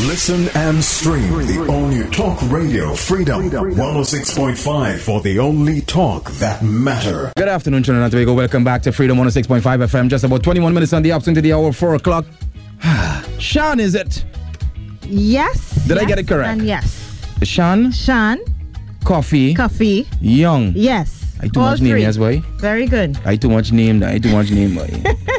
Listen and stream the only Talk Radio Freedom 106.5 for the only talk that matter. Good afternoon, Trinidad and Tobago. Welcome back to Freedom 106.5 FM. Just about 21 minutes on the up into the hour, 4 o'clock. Sean, is it? Yes. Did I get it correct? And yes. Sean, Sean. Koffee, coffee. Young. Yes. I too All much name, three. yes, boy. Very good. I too much name, I too much name, boy.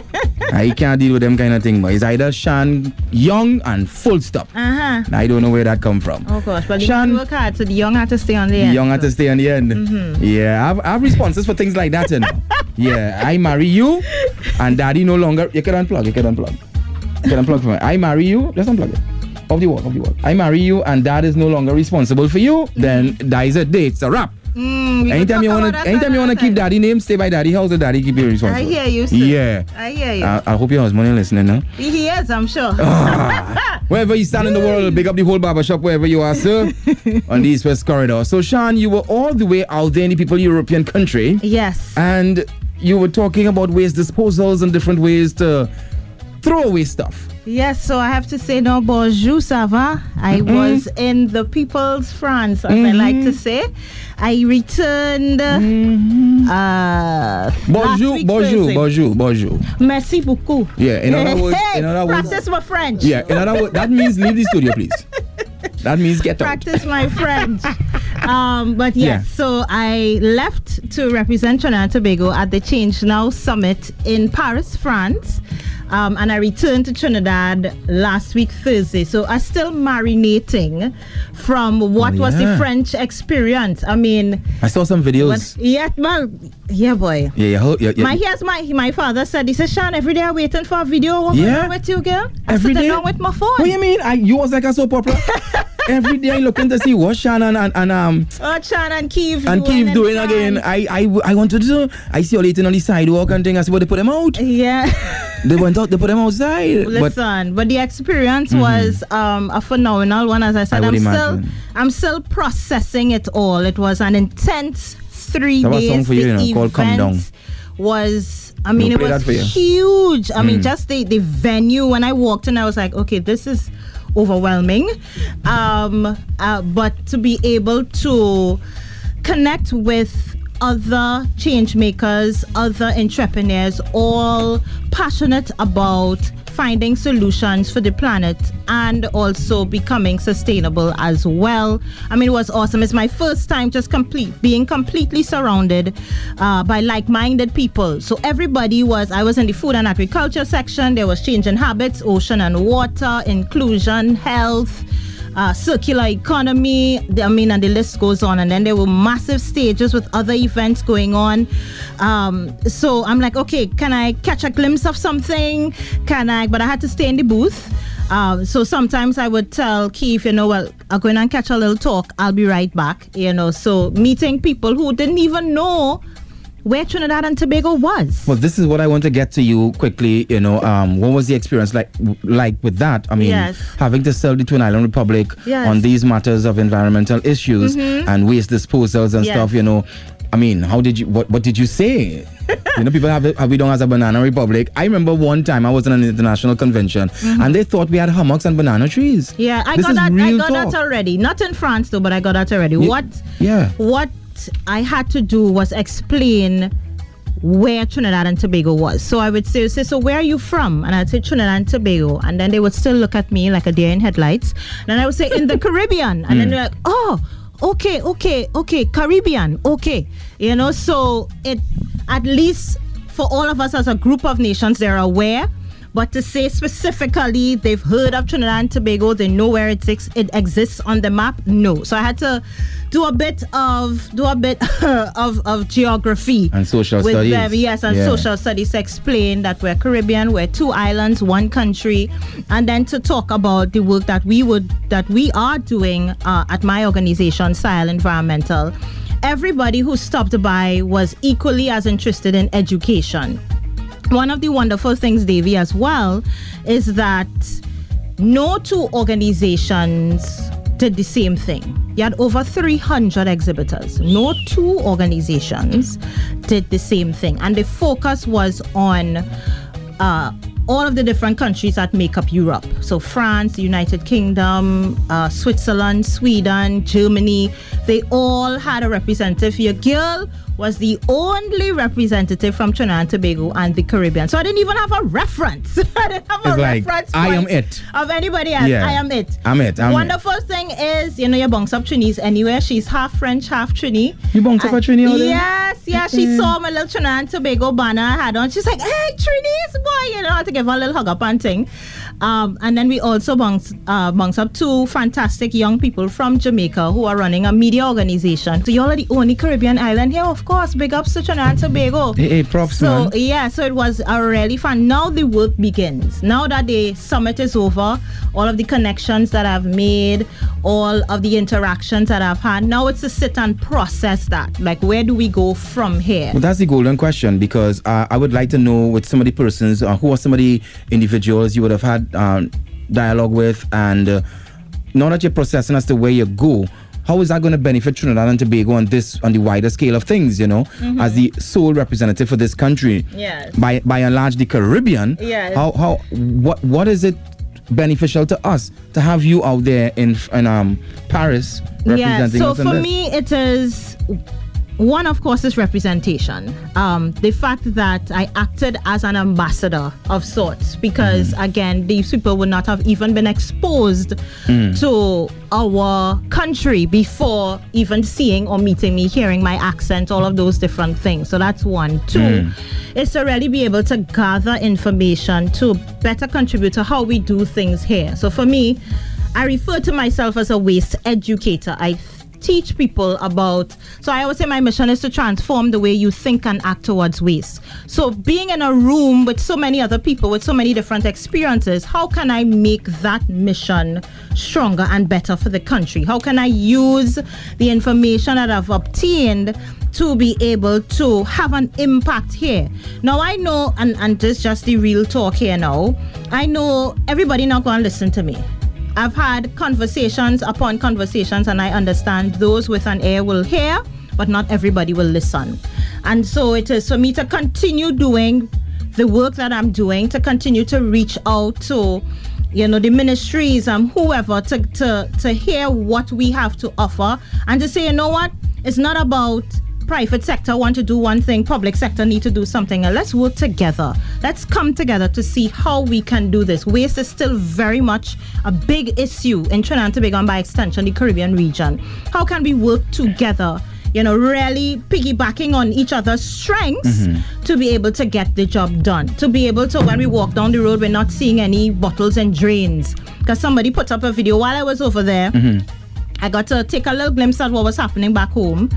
I can't deal with them kind of thing, But It's either Sean Young and full stop. Uh huh. I don't know where that come from. Oh gosh. Well, you Shan- work hard, so the young have to stay on the end. Young have to stay on the end. Mm-hmm. Yeah, I have, I have responses for things like that, you know. yeah, I marry you, and daddy no longer. You can unplug. You can unplug. You can unplug from it. I marry you. Let's unplug it. Off the wall. Off the wall. I marry you, and dad is no longer responsible for you. Then that is a date. It's a wrap. Mm, Anytime you wanna, anytime you wanna keep daddy name, stay by daddy house. The daddy keep you responsible. I hear you, sir. Yeah. I hear you. I, I hope your husband is listening now. he is, I'm sure. Ah. Wherever you stand in the world, big up the whole barber shop wherever you are, sir, on the East West Corridor. So, Sean, you were all the way out there in the people European country, yes. and you were talking about waste disposals and different ways to throw away stuff. Yes, so I have to say no bonjour, ça va? I Mm-hmm. was in the people's France, as I like to say. I returned uh, last Bonjour, week bonjour, Thursday. bonjour, bonjour. Merci beaucoup. Yeah, in other words- in other words- practice my French. Yeah, in other words, that means leave the studio, please. That means get out. practice my French. um, but yes, Yeah. so I left to represent Trinidad and Tobago at the Change Now Summit in Paris, France. Um, and I returned to Trinidad last week, Thursday. So I'm still marinating from what Oh, was the. French experience. I mean, I saw some videos. yeah, well, yeah, boy. Yeah, yeah, yeah, yeah. My here's my my father said he said Sean every day I'm waiting for a video. What's Yeah. wrong with you, girl? I'm Every sitting day? down with my phone. What do you mean? I, you was like a soap opera. Every day looking to see what Shannon and, and um Sean and Keith and keep doing in again. I, I I want to do. I see you later on the sidewalk and thing. I said, but they put them out. Yeah. They went out. They put them outside. Listen, but, the experience was um, a phenomenal one. As I said, I I'm would still. I'm still processing it all. It was an intense three That was days. song for you, you know, called Come Down. Was I mean We'll it was that huge. I Mm. mean just the the venue when I walked in, I was like, okay, this is overwhelming. Um, uh, but to be able to connect with other change makers, other entrepreneurs, all passionate about finding solutions for the planet and also becoming sustainable as well. I mean, it was awesome. It's my first time just complete being completely surrounded uh, by like-minded people. So everybody was. I was in the food and agriculture section. There was changing habits, ocean and water, inclusion, health uh, circular economy. I mean, and the list goes on. And then there were massive stages with other events going on. Um, so I'm like, okay, can I catch a glimpse of something? Can I? But I had to stay in the booth. Um, so sometimes I would tell Keith, you know, well, I'm going and catch a little talk. I'll be right back. You know, so meeting people who didn't even know where Trinidad and Tobago was. well, this is what I want to get to you quickly. You know, um, what was the experience like? Like with that, I mean, Yes. having to sell the Twin Island Republic Yes. Mm-hmm. on these matters of environmental issues and waste disposals and Yes. stuff. You know, I mean, how did you? What What did you say? you know, people have have we done as a banana republic. I remember one time I was in an international convention and they thought we had hummocks and banana trees. Mm-hmm. Yeah, I This got that. I got talk. that already. Not in France though, but I got that already. Ye- What? yeah. What I had to do was explain where Trinidad and Tobago was. So I would say, say, so where are you from? And I'd say Trinidad and Tobago, and then they would still look at me like a deer in headlights. And I would say in the Caribbean, and then hmm. they're like, oh. Okay, okay, okay, Caribbean, okay. You know, so it at least for all of us as a group of nations, they're aware. But to say specifically they've heard of Trinidad and Tobago, they know where it, ex- it exists on the map, no. So I had to do a bit of do a bit of, of geography And social with studies. them, yes, and Yeah. social studies to explain that we're Caribbean, we're two islands, one country, and then to talk about the work that we would that we are doing uh, at my organization, Sile Environmental. Everybody who stopped by was equally as interested in education. One of the wonderful things, Davy, as well, is that no two organizations did the same thing. You had over 300 exhibitors. No two organizations did the same thing. And the focus was on uh, all of the different countries that make up Europe. So France, United Kingdom, uh, Switzerland, Sweden, Germany, they all had a representative. Your girl was the only representative from Trinidad and Tobago and the Caribbean. So I didn't even have a reference. I didn't have It's a like, reference. I am it. Of anybody else. Yeah. I am it. I'm it, I'm it. Wonderful thing is, you know, your bunks up Trinise anywhere. She's half French, half Trini. You bounce up a Trini there? Yes, yeah. She saw my little Trinidad and Tobago banner I had on. She's like, hey, Trinise, boy, you know, give a little hug up and thing. Um, and then we also bunks, uh, bunks up two fantastic young people from Jamaica who are running a media organization. So y'all are the only Caribbean island here, of course. Big ups to Trinidad and Tobago. Hey, hey, props, So man. yeah, so it was a really fun. Now the work begins. Now that the summit is over, all of the connections that I've made, all of the interactions that I've had. Now it's to sit and process that. Like, where do we go from here? Well, that's the golden question because uh, I would like to know with some of the persons, uh, who are some of the individuals you would have had um, dialogue with, and uh, now that you're processing as to where you go, how is that going to benefit Trinidad and Tobago on this on the wider scale of things? You know, as the sole representative for this country, Yes. by by and large the Caribbean. Yes. How how what what is it beneficial to us to have you out there in in um Paris Yeah, representing so us for this? me, it is one, of course, is representation. Um, the fact that I acted as an ambassador of sorts, because Mm-hmm. again, these people would not have even been exposed Mm. to our country before even seeing or meeting me, hearing my accent, all of those different things. So that's one. Two Mm. is to really be able to gather information to better contribute to how we do things here. So for me, I refer to myself as a waste educator. I teach people about so i always say my mission is to transform the way you think and act towards waste so being in a room with so many other people with so many different experiences how can i make that mission stronger and better for the country how can i use the information that i've obtained to be able to have an impact here. Now I know, and, and this is just the real talk here now. I know everybody not going to listen to me. I've had conversations upon conversations, and I understand those with an ear will hear, but not everybody will listen. And so it is for me to continue doing the work that I'm doing, to continue to reach out to you know the ministries and whoever to, to to hear what we have to offer and to say you know what it's not about private sector want to do one thing public sector need to do something and let's work together. Let's come together to see how we can do this. Waste is still very much a big issue in trinidad and tobago and by extension the caribbean region. How can we work together you know really piggybacking on each other's strengths mm-hmm. to be able to get the job done? To be able to when we walk down the road we're not seeing any bottles and drains. Because somebody put up a video while i was over there mm-hmm. I got to take a little glimpse at what was happening back home.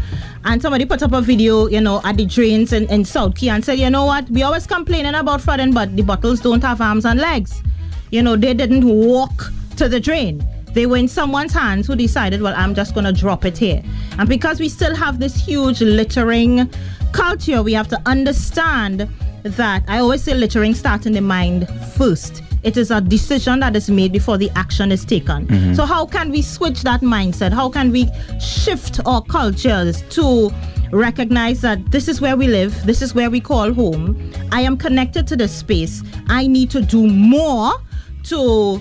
And somebody put up a video, you know, at the drains in, in South Key and said, you know what, we always complaining about flooding, but the bottles don't have arms and legs. You know, they didn't walk to the drain. They were in someone's hands who decided, well, I'm just going to drop it here. And because we still have this huge littering culture, we have to understand that I always say littering starts in the mind first. It is a decision that is made before the action is taken. Mm-hmm. So, how can we switch that mindset? How can we shift our cultures to recognize that this is where we live, this is where we call home? I am connected to this space. I need to do more to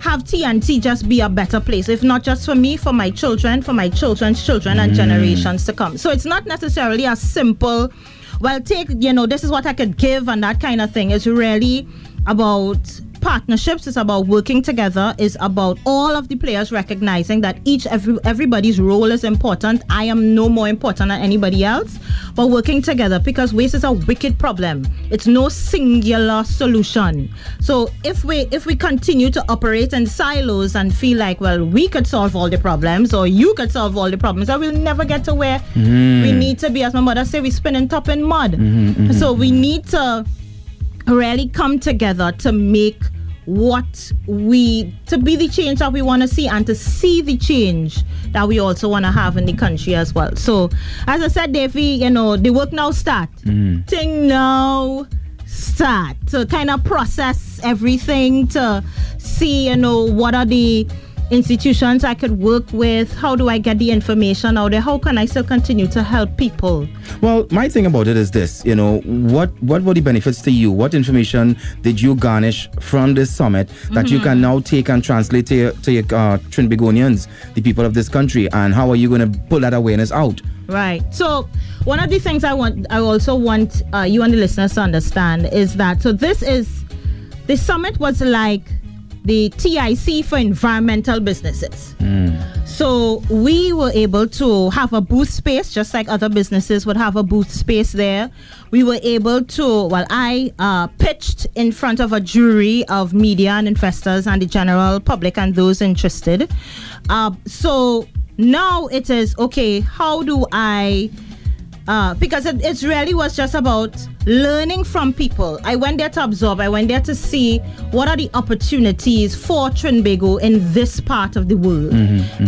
have TNT just be a better place, if not just for me, for my children, for my children's children, and mm. generations to come. So it's not necessarily a simple, well, take, you know, this is what I could give and that kind of thing. It's really about partnerships it's about working together it's about all of the players recognizing that each every everybody's role is important. I am no more important than anybody else but working together because waste is a wicked problem. It's no singular solution. So if we if we continue to operate in silos and feel like well we could solve all the problems or you could solve all the problems i will never get to where we hmm. need to be. As my mother said we spinning top in mud. Hmm, hmm, so we need to really come together to make what we to be the change that we want to see and to see the change that we also want to have in the country as well. So as i said davey you know the work now start. Mm. Thing now start. To kind of process everything to see you know what are the institutions I could work with? How do I get the information out there? How can I still continue to help people? Well, my thing about it is this, you know, what what were the benefits to you? What information did you garnish from this summit that you can now take and translate to your, to your uh, Trinbagonians, the people of this country, and how are you going to pull that awareness out? Right. So one of the things I want, I also want uh, you and the listeners to understand is that so this is the summit was like the TIC for environmental businesses. So we were able to have a booth space, just like other businesses would have a booth space there. We were able to, well, I uh, pitched in front of a jury of media and investors and the general public and those interested. Uh, so now it is okay. How do I? Uh, because it, it really was just about learning from people. I went there to absorb. I went there to see what are the opportunities for Trinbago in this part of the world.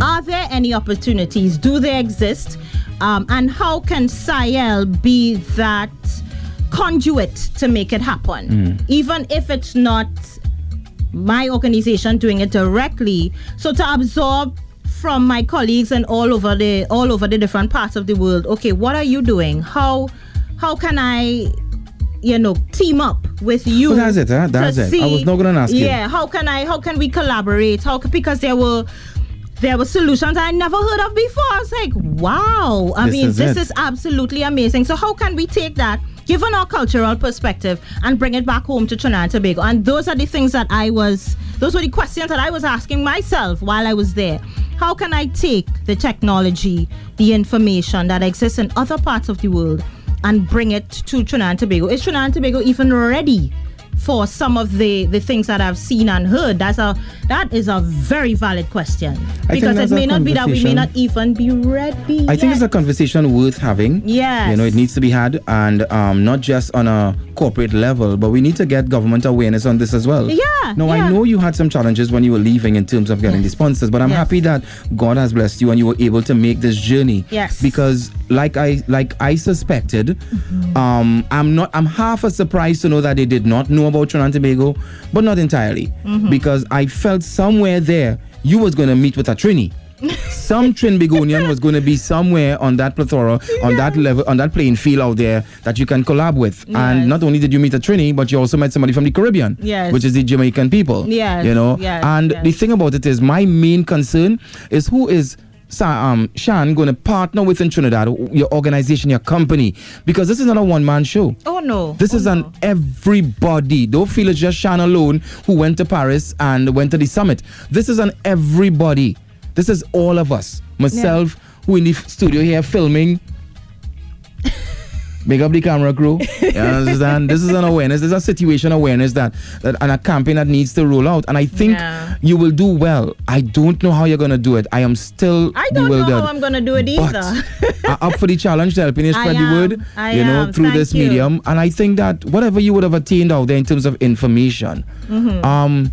Are there any opportunities? Do they exist? Um, and how can Sahel be that conduit to make it happen? Even if it's not my organization doing it directly. So to absorb from my colleagues and all over the all over the different parts of the world. Okay, what are you doing? How how can I you know team up with you? Well, that's it, huh? That's it. I was not gonna ask you. Yeah, how can I how can we collaborate? How because there were there were solutions I never heard of before. I was like, wow. I This mean, is this it. is absolutely amazing. So how can we take that, given our cultural perspective, and bring it back home to Trinidad and Tobago? And those are the things that I was, those were the questions that I was asking myself while I was there. How can I take the technology, the information that exists in other parts of the world, and bring it to Trinidad and Tobago? Is Trinidad and Tobago even ready? For some of the the things that I've seen and heard, that's a that is a very valid question think because it may not be that we may not even be ready. I think it's a conversation worth having. Yes. You know, it needs to be had, and um, not just on a corporate level, but we need to get government awareness on this as well. Yeah, No, yeah. I know you had some challenges when you were leaving in terms of getting the sponsors, but I'm Yes. happy that God has blessed you and you were able to make this journey. Yes. Because, like I like I suspected, Mm-hmm. um, I'm not. I'm half as surprised to know that they did not know about Trinidad and Tobago, but not entirely, Mm-hmm. because I felt somewhere there you was going to meet with a Trini some Trinbagonian was going to be somewhere on that plethora, on that level, on that playing field out there that you can collab with. Yes. And not only did you meet a Trini, but you also met somebody from the Caribbean, Yes. which is the Jamaican people. Yes, You know? yes, and the thing about it is, my main concern is who is. Sa- Um, Shan going to partner with in Trinidad, your organization, your company, because this is not a one man show. Oh no. This oh, is no. an everybody. Don't feel it's just Shan alone who went to Paris and went to the summit. This is an everybody. This is all of us. Myself, who in the studio here filming. Big up the camera crew. You understand? this is an awareness. This is a situation awareness that, that and a campaign that needs to roll out. And I think Yeah. you will do well. I don't know how you're gonna do it. I am still I don't bewildered. know how I'm gonna do it either. up for the challenge to helping you spread the word, I you know, am. through Thank this you. medium. And I think that whatever you would have attained out there in terms of information, Mm-hmm. um,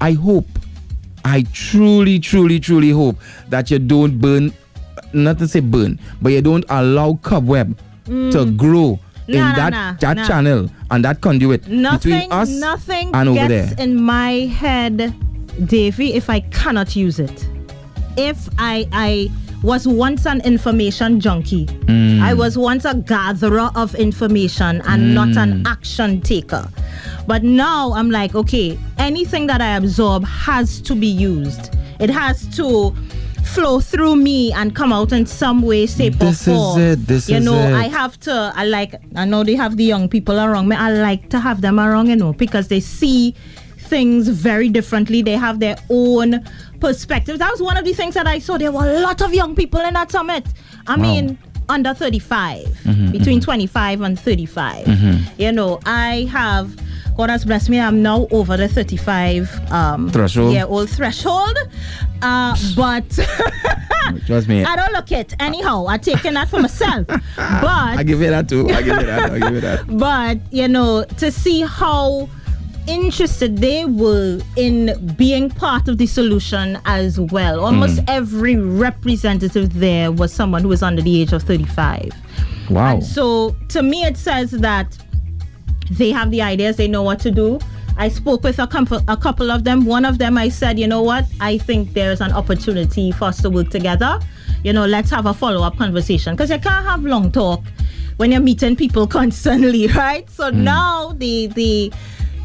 I hope, I truly, truly, truly hope that you don't burn, not to say burn, but you don't allow cobweb to grow in Mm. Nah, nah, that nah, that nah. channel and that conduit nothing between us nothing and over gets there. in my head, Davy, if I cannot use it. If I I was once an information junkie. Mm. I was once a gatherer of information and not Mm. an action taker. But now I'm like, okay, anything that I absorb has to be used. It has to flow through me and come out in some way, shape, This is or form. it, this you is know, it. I have to. I like. I know they have the young people around me. I like to have them around, you know, because they see things very differently. They have their own perspective. That was one of the things that I saw. There were a lot of young people in that summit. I Wow. mean, under 35, Mm-hmm, between 25 and 35. You know, I have. God has blessed me. I'm now over the 35 um, Threshold. year old threshold. Uh, but Trust me. I don't look it. Anyhow, I'm taking that for myself. But I give it that too. I give it that. I give it that. but you know to see how interested they were in being part of the solution as well almost Hmm. every representative there was someone who was under the age of 35 Wow. and so to me it says that they have the ideas they know what to do I spoke with a couple, a couple of them. One of them, I said, you know what? I think there's an opportunity for us to work together. You know, let's have a follow up conversation because you can't have long talk when you're meeting people constantly, right? So hmm. now the the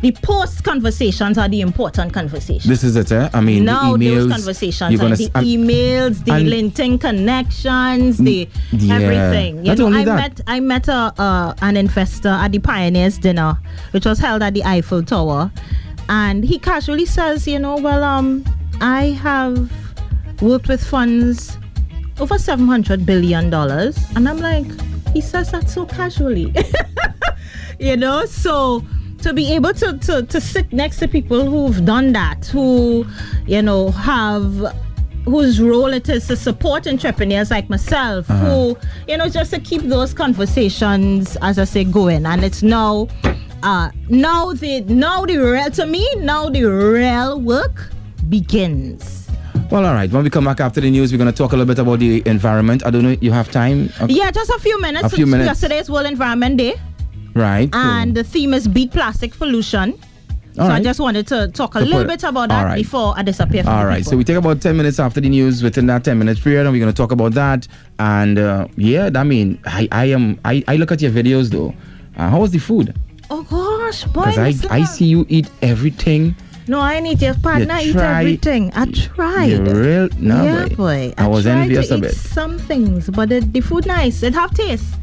the post conversations are the important conversations. This is it, eh? I mean, now the emails. those conversations, gonna the emails, the and- LinkedIn connections, the yeah. everything. You know, I that. met I met a uh, an investor at the Pioneers dinner, which was held at the Eiffel Tower, and he casually says, you know, well, um, I have worked with funds over seven hundred billion dollars, and I'm like, he says that so casually, you know, so to be able to, to to sit next to people who've done that, who, you know, have whose role it is to support entrepreneurs like myself, who, you know, just to keep those conversations, as I say, going. And it's now, uh, now the now the real to me, now the real work begins. Well, all right. When we come back after the news, we're going to talk a little bit about the environment. I don't know. You have time, Uh, Yeah, just a few minutes. A few minutes. Yesterday's World Environment Day, right? and the theme is beat plastic pollution. So All I just wanted to talk a To little bit about that right. before I disappear. From All right, people. so we take about 10 minutes after the news. Within that 10 minutes period, and we're going to talk about that. And uh, yeah, I mean, I, I am. I, I look at your videos though. Uh, how was the food? oh gosh, boy, Because I, I see you eat everything. No, I need your partner You eat everything. I tried. Real. No, yeah, boy. I, was tried envious to of eat it. Some things, but the, the food nice. It have taste.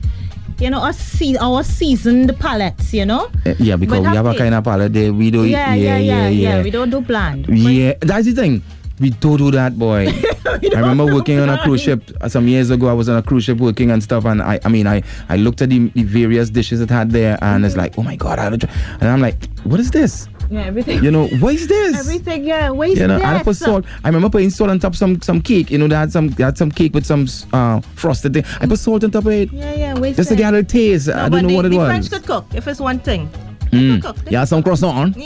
You know, our, se- our seasoned palettes. You know. Uh, yeah, because But we have a kind of palate there. We do. Yeah, yeah, yeah, yeah, We don't do bland. Yeah, that's the thing. We don't do that, boy. I remember working on a cruise ship uh, some years ago. I was on a cruise ship working and stuff, and I, I mean, I, I looked at the, the various dishes it had there, and it's like, oh my god, I. And I'm like, what is this? Yeah, everything. You know, what is this? Everything. Yeah. Waste You know, and I put salt. I remember putting salt on top of some some cake. You know, they had some they had some cake with some uh, frosted thing. I put salt on top of it Yeah, yeah. Waste just to get a little taste. No, I don't know the, what it the was. French could cook if it's one thing. Mm. could cook. Yeah, some croissant.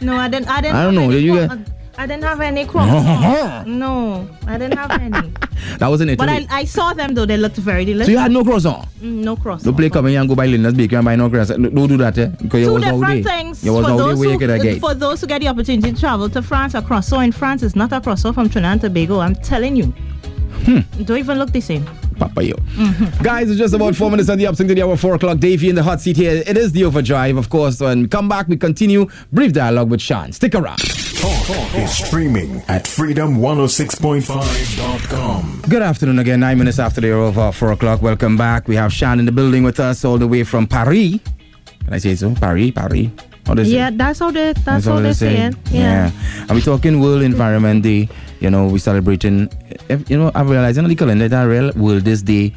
No, I didn't. I didn't. I don't know, you get- I didn't have any croissants. no, I didn't have any. That wasn't it. But. I, I saw them though. They looked very delicious. so you had no croissant. Mm, no croissants. Don't play come here and go buy Linda's Bakery and buy no croissant. No, Don't do that, eh? Because you Two was different things. You was for there those who, get. for those who get the opportunity to travel to France, a croissant in France is not a croissant from Trinidad and Tobago. I'm telling you. Hmm. Don't even look the same. Papa yo. Guys, it's just about four minutes on the upswing to the hour, four o'clock. Davey in the hot seat here. It is the overdrive, of course. When we come back, we continue brief dialogue with Sean. Stick around. Talk is streaming at freedom106.5.com. Good afternoon again. Nine minutes after the hour of uh, four o'clock. Welcome back. We have Sean in the building with us, all the way from Paris. Can I say so? Paris, Paris. How does Yeah, it? that's how they. That's, how what they say it. Yeah. And we're talking World Environment Day. You know, we're celebrating. You know, I'm realizing on the calendar that real World this day.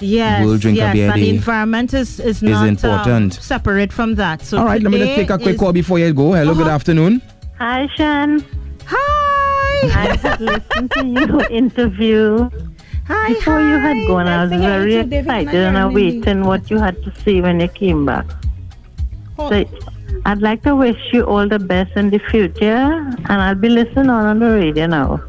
Yes, World Drink a yes, Beer and the environment is, is not um, important. separate from that. So All right, let me just take a quick call before you go. Hello, good Uh-huh. afternoon. Hi, Shan. Hi, I had listened to your interview hi, before you had hi. gone. I was to very you David. excited and I hearing you. waiting what you had to say when you came back. Oh, So I'd like to wish you all the best in the future, and I'll be listening on on the radio now.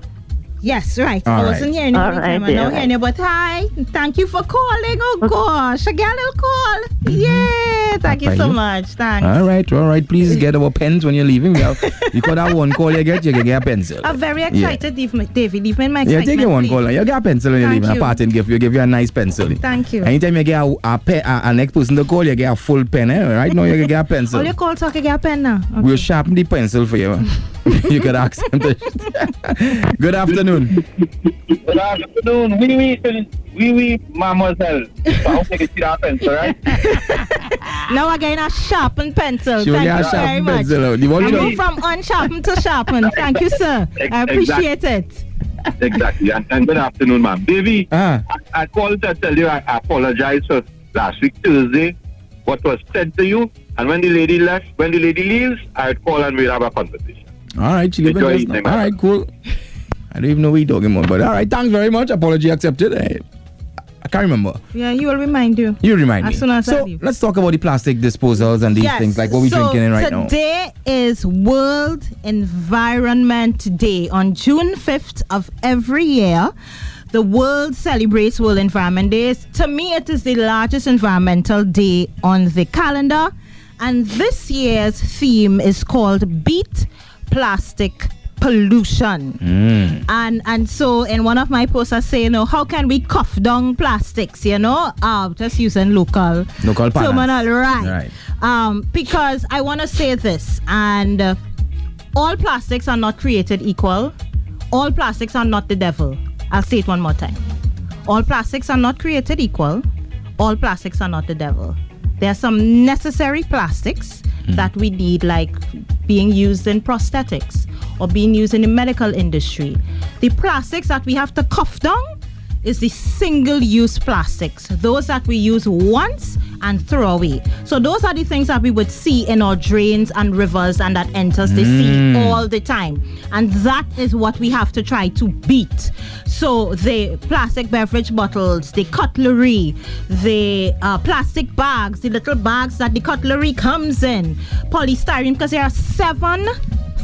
Yes, right. All I wasn't hearing you. All every right, time. I know yeah, hearing you, but hi. Thank you for calling. Oh gosh, I got a little call. Yeah, thank you so you. much. Thanks. All right, all right. Please get our pens when you're leaving. We have, because that one call you get, you can get a pencil. I'm very excited, Dave- David. Leave me in my Yeah, excitement. take your one please. call. You get a pencil when you're Thank leaving. A parting gift. We give you a nice pencil. Thank you. Anytime you get a, a, pen, a, a next person to call, you get a full pen. Eh? Right now, you can get a pencil. All your calls, so I can get a pen now. Okay. We'll sharpen the pencil for you. you could ask them to. Good afternoon. Good afternoon. Oui, oui, c'est- oui, oui, mademoiselle. I'll take a seat out pencil, right? Now I'm getting a sharpened pencil. She Thank you very much. pencil. out. I you- move from unsharpened to sharpened. Thank you, sir. I appreciate it. Exactly. And, and good afternoon, ma'am. Davy, Ah, I, I called to tell you I apologize for last week, Thursday, what was said to you. And when the lady left, when the lady leaves, I'd call and we'd have a conversation. all right. She live in Enjoy West- evening, All man. right, cool. I don't even know what you're talking about, but all right. Thanks very much. Apology accepted. Eh, I can't remember. Yeah, you will remind you. You remind As me. soon as I so leave. let's talk about the plastic disposals and these things, like what we're so drinking in right now. today is World Environment Day. On June 5th of every year, the world celebrates World Environment Day. To me, it is the largest environmental day on the calendar. And this year's theme is called Beat Plastic Pollution. Mm. And and so in one of my posts I say, you know, how can we cuff down plastics, you know? Uh, just using local Local terminal, right. Right. Um, because I want to say this, and uh, all plastics are not created equal. All plastics are not the devil. I'll say it one more time. All plastics are not created equal. All plastics are not the devil. There are some necessary plastics hmm. that we need, like being used in prosthetics or being used in the medical industry. The plastics that we have to cuff down is the single use plastics, those that we use once and throw away. So those are the things that we would see in our drains and rivers and that enters the sea all the time. And that is what we have to try to beat. So the plastic beverage bottles, the cutlery, the uh, plastic bags, the little bags that the cutlery comes in, polystyrene, because there are seven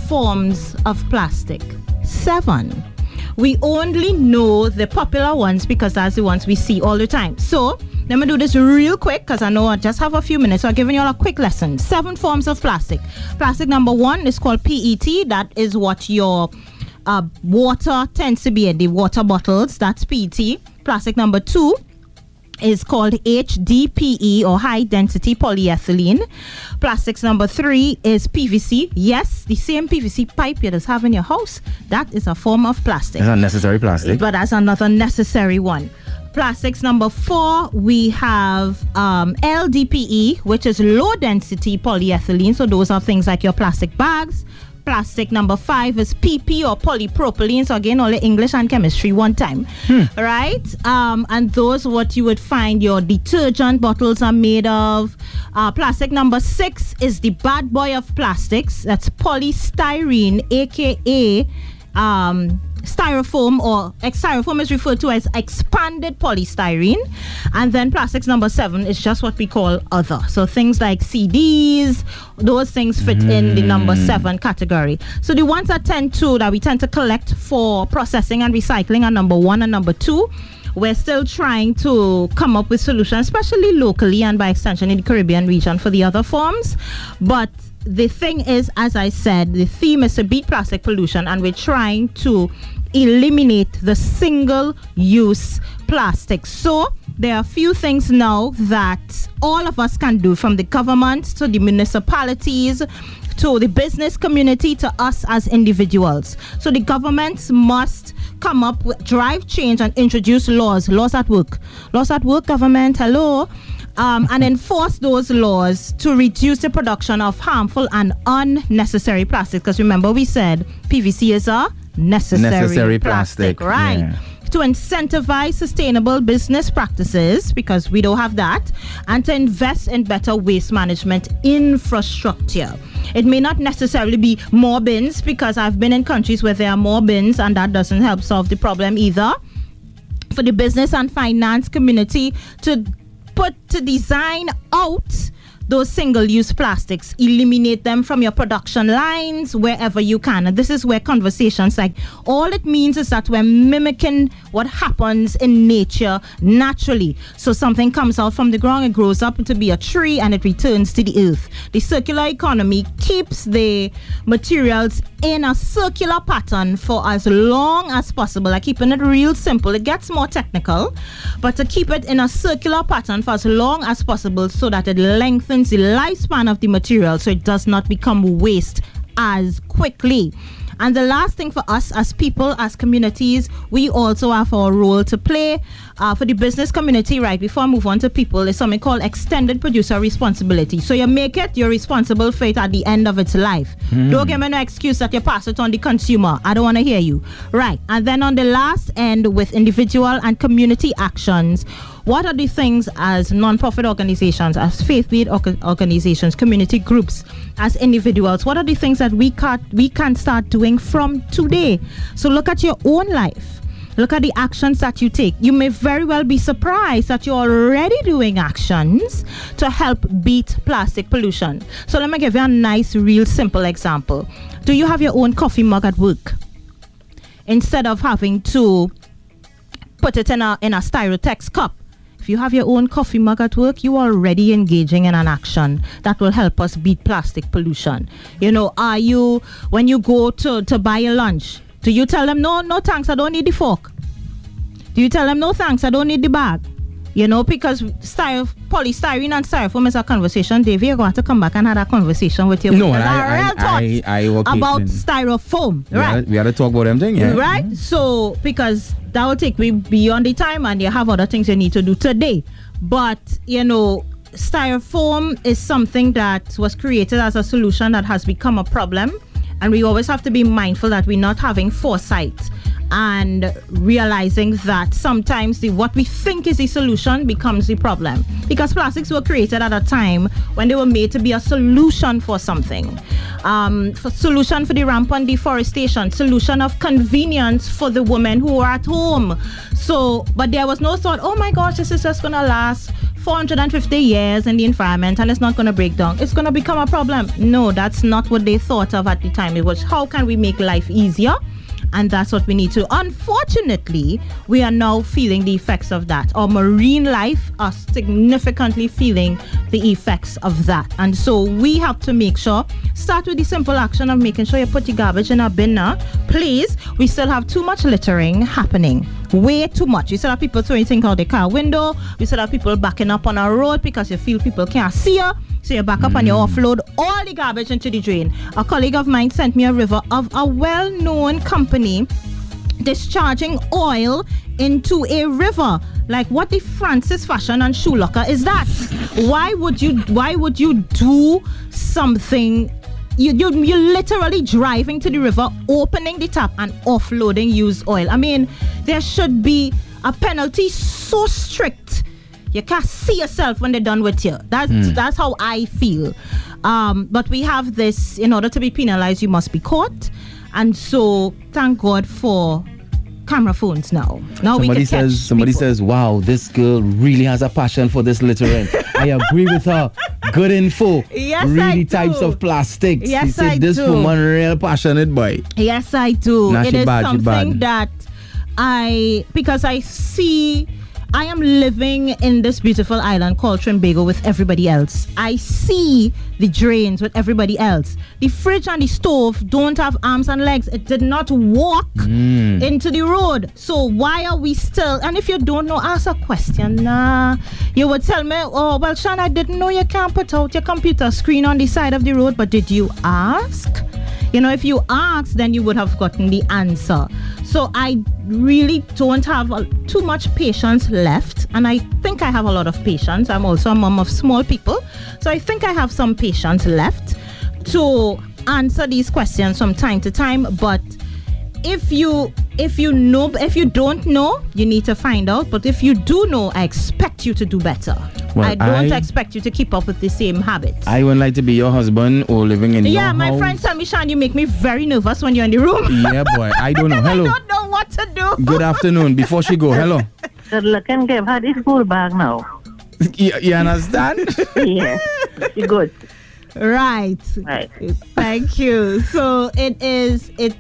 forms of plastic. Seven we only know the popular ones because that's the ones we see all the time. So let me do this real quick because I know I just have a few minutes. So I'm giving you all a quick lesson. Seven forms of plastic. Plastic number one is called PET. That is what your uh, water tends to be in the water bottles. That's PET. Plastic number two is called HDPE or high density polyethylene. Plastics number three is PVC. Yes, the same PVC pipe you just have in your house. That is a form of plastic. It's unnecessary plastic. But that's another necessary one. Plastics number four, we have um, LDPE, which is low density polyethylene. So those are things like your plastic bags. Plastic number five is PP or polypropylene. So again, all the English and chemistry one time, right? Um, and those what you would find your detergent bottles are made of. Uh, plastic number six is the bad boy of plastics. That's polystyrene, aka um, styrofoam or styrofoam is referred to as expanded polystyrene. And then plastics number seven is just what we call other. So things like cds those things fit in the number hmm. seven category. So the ones that tend to that we tend to collect for processing and recycling are number one and number two. We're still trying to come up with solutions especially locally and by extension in the caribbean region for the other forms. But the thing is, as I said, the theme is to beat plastic pollution, and we're trying to eliminate the single use plastic. So, there are a few things now that all of us can do from the government to the municipalities to the business community to us as individuals. So, the governments must come up with drive change and introduce laws laws at work laws at work government hello um, and enforce those laws to reduce the production of harmful and unnecessary plastic. Because remember, we said PVC is a necessary, Necessary plastic, right? yeah. To incentivize sustainable business practices, because we don't have that, and to invest in better waste management infrastructure. It may not necessarily be more bins, because I've been in countries where there are more bins, and that doesn't help solve the problem either for the business and finance community to put to design out those single use plastics. Eliminate them from your production lines wherever you can. And this is where conversations like all it means is that we're mimicking what happens in nature naturally. So something comes out from the ground it grows up to be a tree and it returns to the earth. The circular economy keeps the materials in a circular pattern for as long as possible. Like keeping it real simple. It gets more technical, but to keep it in a circular pattern for as long as possible so that it lengthens the lifespan of the material so it does not become waste as quickly. And the last thing for us as people, as communities, we also have our role to play. Uh, for the business community, right, before I move on to people, is something called extended producer responsibility. So you make it, you're responsible for it at the end of its life. Don't give me no excuse that you pass it on the consumer. I don't want to hear you. Right. And then on the last end, with individual and community actions, what are the things as non-profit organizations, as faith-based organizations, community groups, as individuals? What are the things that we can we can start doing from today? So look at your own life. Look at the actions that you take. You may very well be surprised that you're already doing actions to help beat plastic pollution. So let me give you a nice, real simple example. Do you have your own coffee mug at work? Instead of having to put it in a in a styrotex cup If you have your own coffee mug at work, you are already engaging in an action that will help us beat plastic pollution. You know, are you when you go to, to buy a lunch, do you tell them no, no thanks, I don't need the fork? Do you tell them no thanks, I don't need the bag? You know, because styro, polystyrene and styrofoam is a conversation. Dave, you're going to come back and have a conversation with your No, I- I, I- real I- I- okay, about then. styrofoam, We right? had, we had to talk about them thing, yeah. Right? Mm-hmm. So, because that will take me beyond the time and you have other things you need to do today. But, you know, styrofoam is something that was created as a solution that has become a problem. And we always have to be mindful that we're not having foresight and realizing that sometimes the what we think is the solution becomes the problem because plastics were created at a time when they were made to be a solution for something um, for solution for the rampant deforestation solution of convenience for the women who are at home so but there was no thought oh my gosh this is just gonna last 450 years in the environment and it's not going to break down. It's going to become a problem. No, that's not what they thought of at the time. It was how can we make life easier? And that's what we need to. Unfortunately, we are now feeling the effects of that. Our marine life are significantly feeling the effects of that. And so we have to make sure, start with the simple action of making sure you put your garbage in a bin now. Please, we still have too much littering happening. Way too much. You still have people throwing things out the car window. You still have people backing up on a road because you feel people can't see you. So you back up and you mm. offload all the garbage into the drain. A colleague of mine sent me a river of a well-known company discharging oil into a river. Like what the Francis Fashion and Shoe Locker is that? why would you why would you do something you, you you're literally driving to the river, opening the tap and offloading used oil. I mean, there should be a penalty so strict you can't see yourself when they're done with you. That's that's how I feel. Um, but we have this in order to be penalized, you must be caught, and so thank God for camera phones now. Now we Somebody can catch says somebody people. says, Wow, this girl really has a passion for this littering. I agree with her. Good info. Yes, really I types do. of plastics. he Yes, said I this do. woman real passionate boy. Yes, I do. Nah, it she is bad, something that I because I see I am living in this beautiful island called Trinbago with everybody else. I see the drains with everybody else. The fridge and the stove don't have arms and legs. It did not walk Mm. into the road. So why are we still? And if you don't know, ask a question. Nah, you would tell me, oh well, Sean, I didn't know you can't put out your computer screen on the side of the road. But did you ask? You know, if you asked, then you would have gotten the answer. So I really don't have uh, too much patience left, and I think I have a lot of patience. I'm also a mom of small people, so I think I have some patience left to answer these questions from time to time. But if you if you know if you don't know you need to find out but if you do know i expect you to do better Well, i don't I- expect you to keep up with the same habits I wouldn't like to be your husband or living in yeah your my house. friends tell me sean you make me very nervous when you're in the room Yeah, boy. I don't know. Hello. I don't know what to do Good afternoon. Before she go, hello. Good looking, give her the school bag now. You, you understand? Yes. You good. right Right. Thank you. So it is it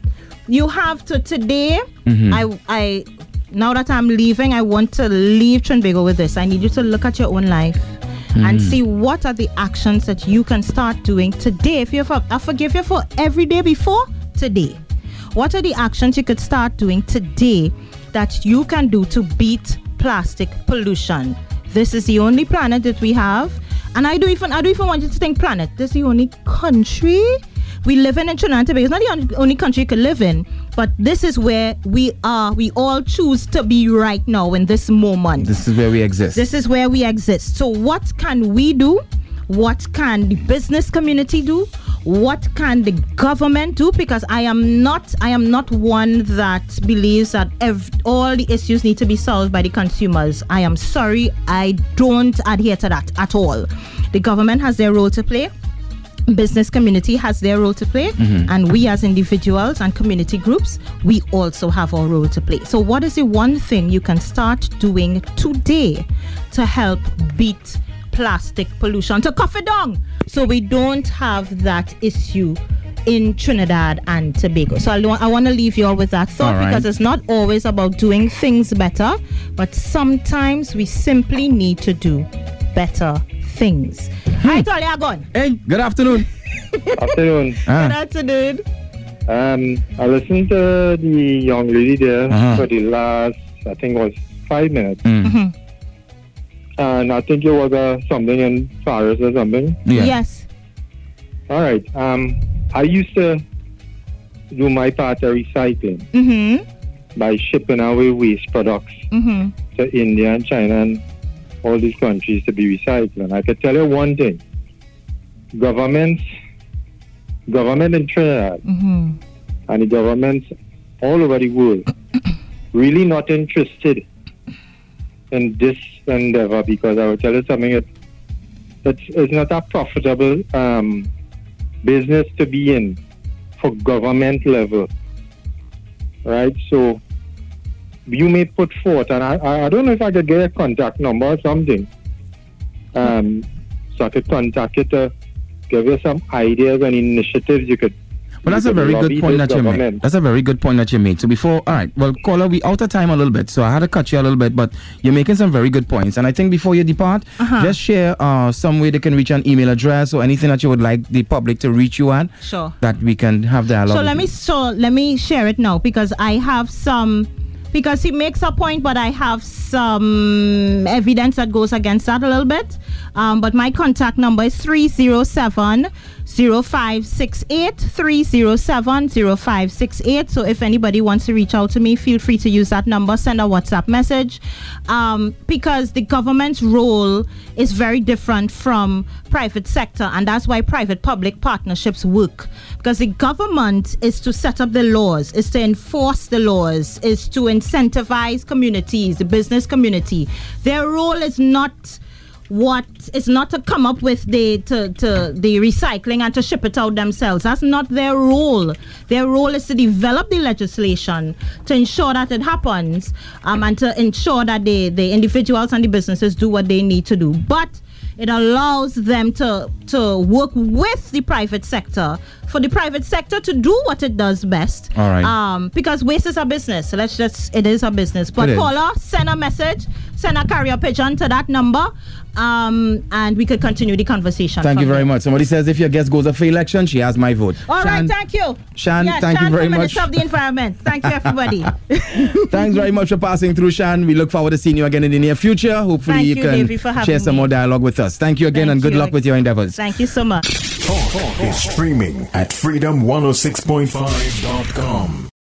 you have to today mm-hmm. I I now that I'm leaving, I want to leave Trinbago with this. I need you to look at your own life and mm. see what are the actions that you can start doing today. If you for, I forgive you for every day before today. What are the actions you could start doing today that you can do to beat plastic pollution? This is the only planet that we have. And I don't even I don't even want you to think planet. This is the only country we live in in Trinidad and Tobago. It's not the only country you could live in, but this is where we are. We all choose to be right now in this moment. this is where we exist. This is where we exist. So, what can we do? What can the business community do? What can the government do? Because I am not, I am not one that believes that ev- all the issues need to be solved by the consumers. I am sorry, I don't adhere to that at all. The government has their role to play business community has their role to play mm-hmm. and we as individuals and community groups we also have our role to play so what is the one thing you can start doing today to help beat plastic pollution to cough it down so we don't have that issue in Trinidad and Tobago. So I, I want to leave you all with that thought right. because it's not always about doing things better, but sometimes we simply need to do better things. Hmm. All right, Talia, gone. Hey, good afternoon. Afternoon. Ah, Good afternoon. Um, I listened to the young lady there Uh-huh. for the last, I think, it was five minutes, mm, and I think it was uh, something in Paris or something. yeah. Yes. All right. Um, I used to do my part of recycling Mm-hmm. by shipping away waste products Mm-hmm. to India and China and all these countries to be recycled. And I could tell you one thing: governments, government in Trinidad Mm-hmm. and the governments all over the world really not interested in this endeavor because I will tell you something. It, it's, it's not a profitable um, business to be in for government level, right? So you may put forth, and I, I I don't know if I could get a contact number or something, um, so I could contact you to give you some ideas and initiatives you could. Well, that's a very good point this that you make. That's a very good point that you make. So before, all right, well, caller, we out of time a little bit, so I had to cut you a little bit, but you're making some very good points. And I think before you depart, Uh-huh. just share uh, some way they can reach an email address or anything that you would like the public to reach you at, Sure. that we can have dialogue. So let me you. so let me share it now because I have some because he makes a point, but I have some evidence that goes against that a little bit. Um, but my contact number is 307 0568 307 0568. So if anybody wants to reach out to me, feel free to use that number, send a WhatsApp message. Um, because the government's role is very different from private sector, and that's why private public partnerships work. Because the government is to set up the laws, is to enforce the laws, is to incentivize communities, the business community. Their role is not what is not to come up with the to, to the recycling and to ship it out themselves. That's not their role. Their role is to develop the legislation to ensure that it happens um, and to ensure that the, the individuals and the businesses do what they need to do. But it allows them to to work with the private sector for the private sector to do what it does best. All right. Um, because waste is a business. So let's just it is a business. But caller, send a message, send a carrier pigeon to that number, um, and we could continue the conversation. Thank you very there. much. Somebody says if your guest goes up for election, she has my vote. All right, Shan, thank you. Shan, Yeah, thank you very for much. Minister of the Environment. Thank you, everybody. Thanks very much for passing through, Shan. We look forward to seeing you again in the near future. Hopefully, Thank you you, can Davey, share some me. more dialogue with us. Thank you again, Thank and good you. luck with your endeavors. Thank you so much. Talk is streaming at freedom106.5.com.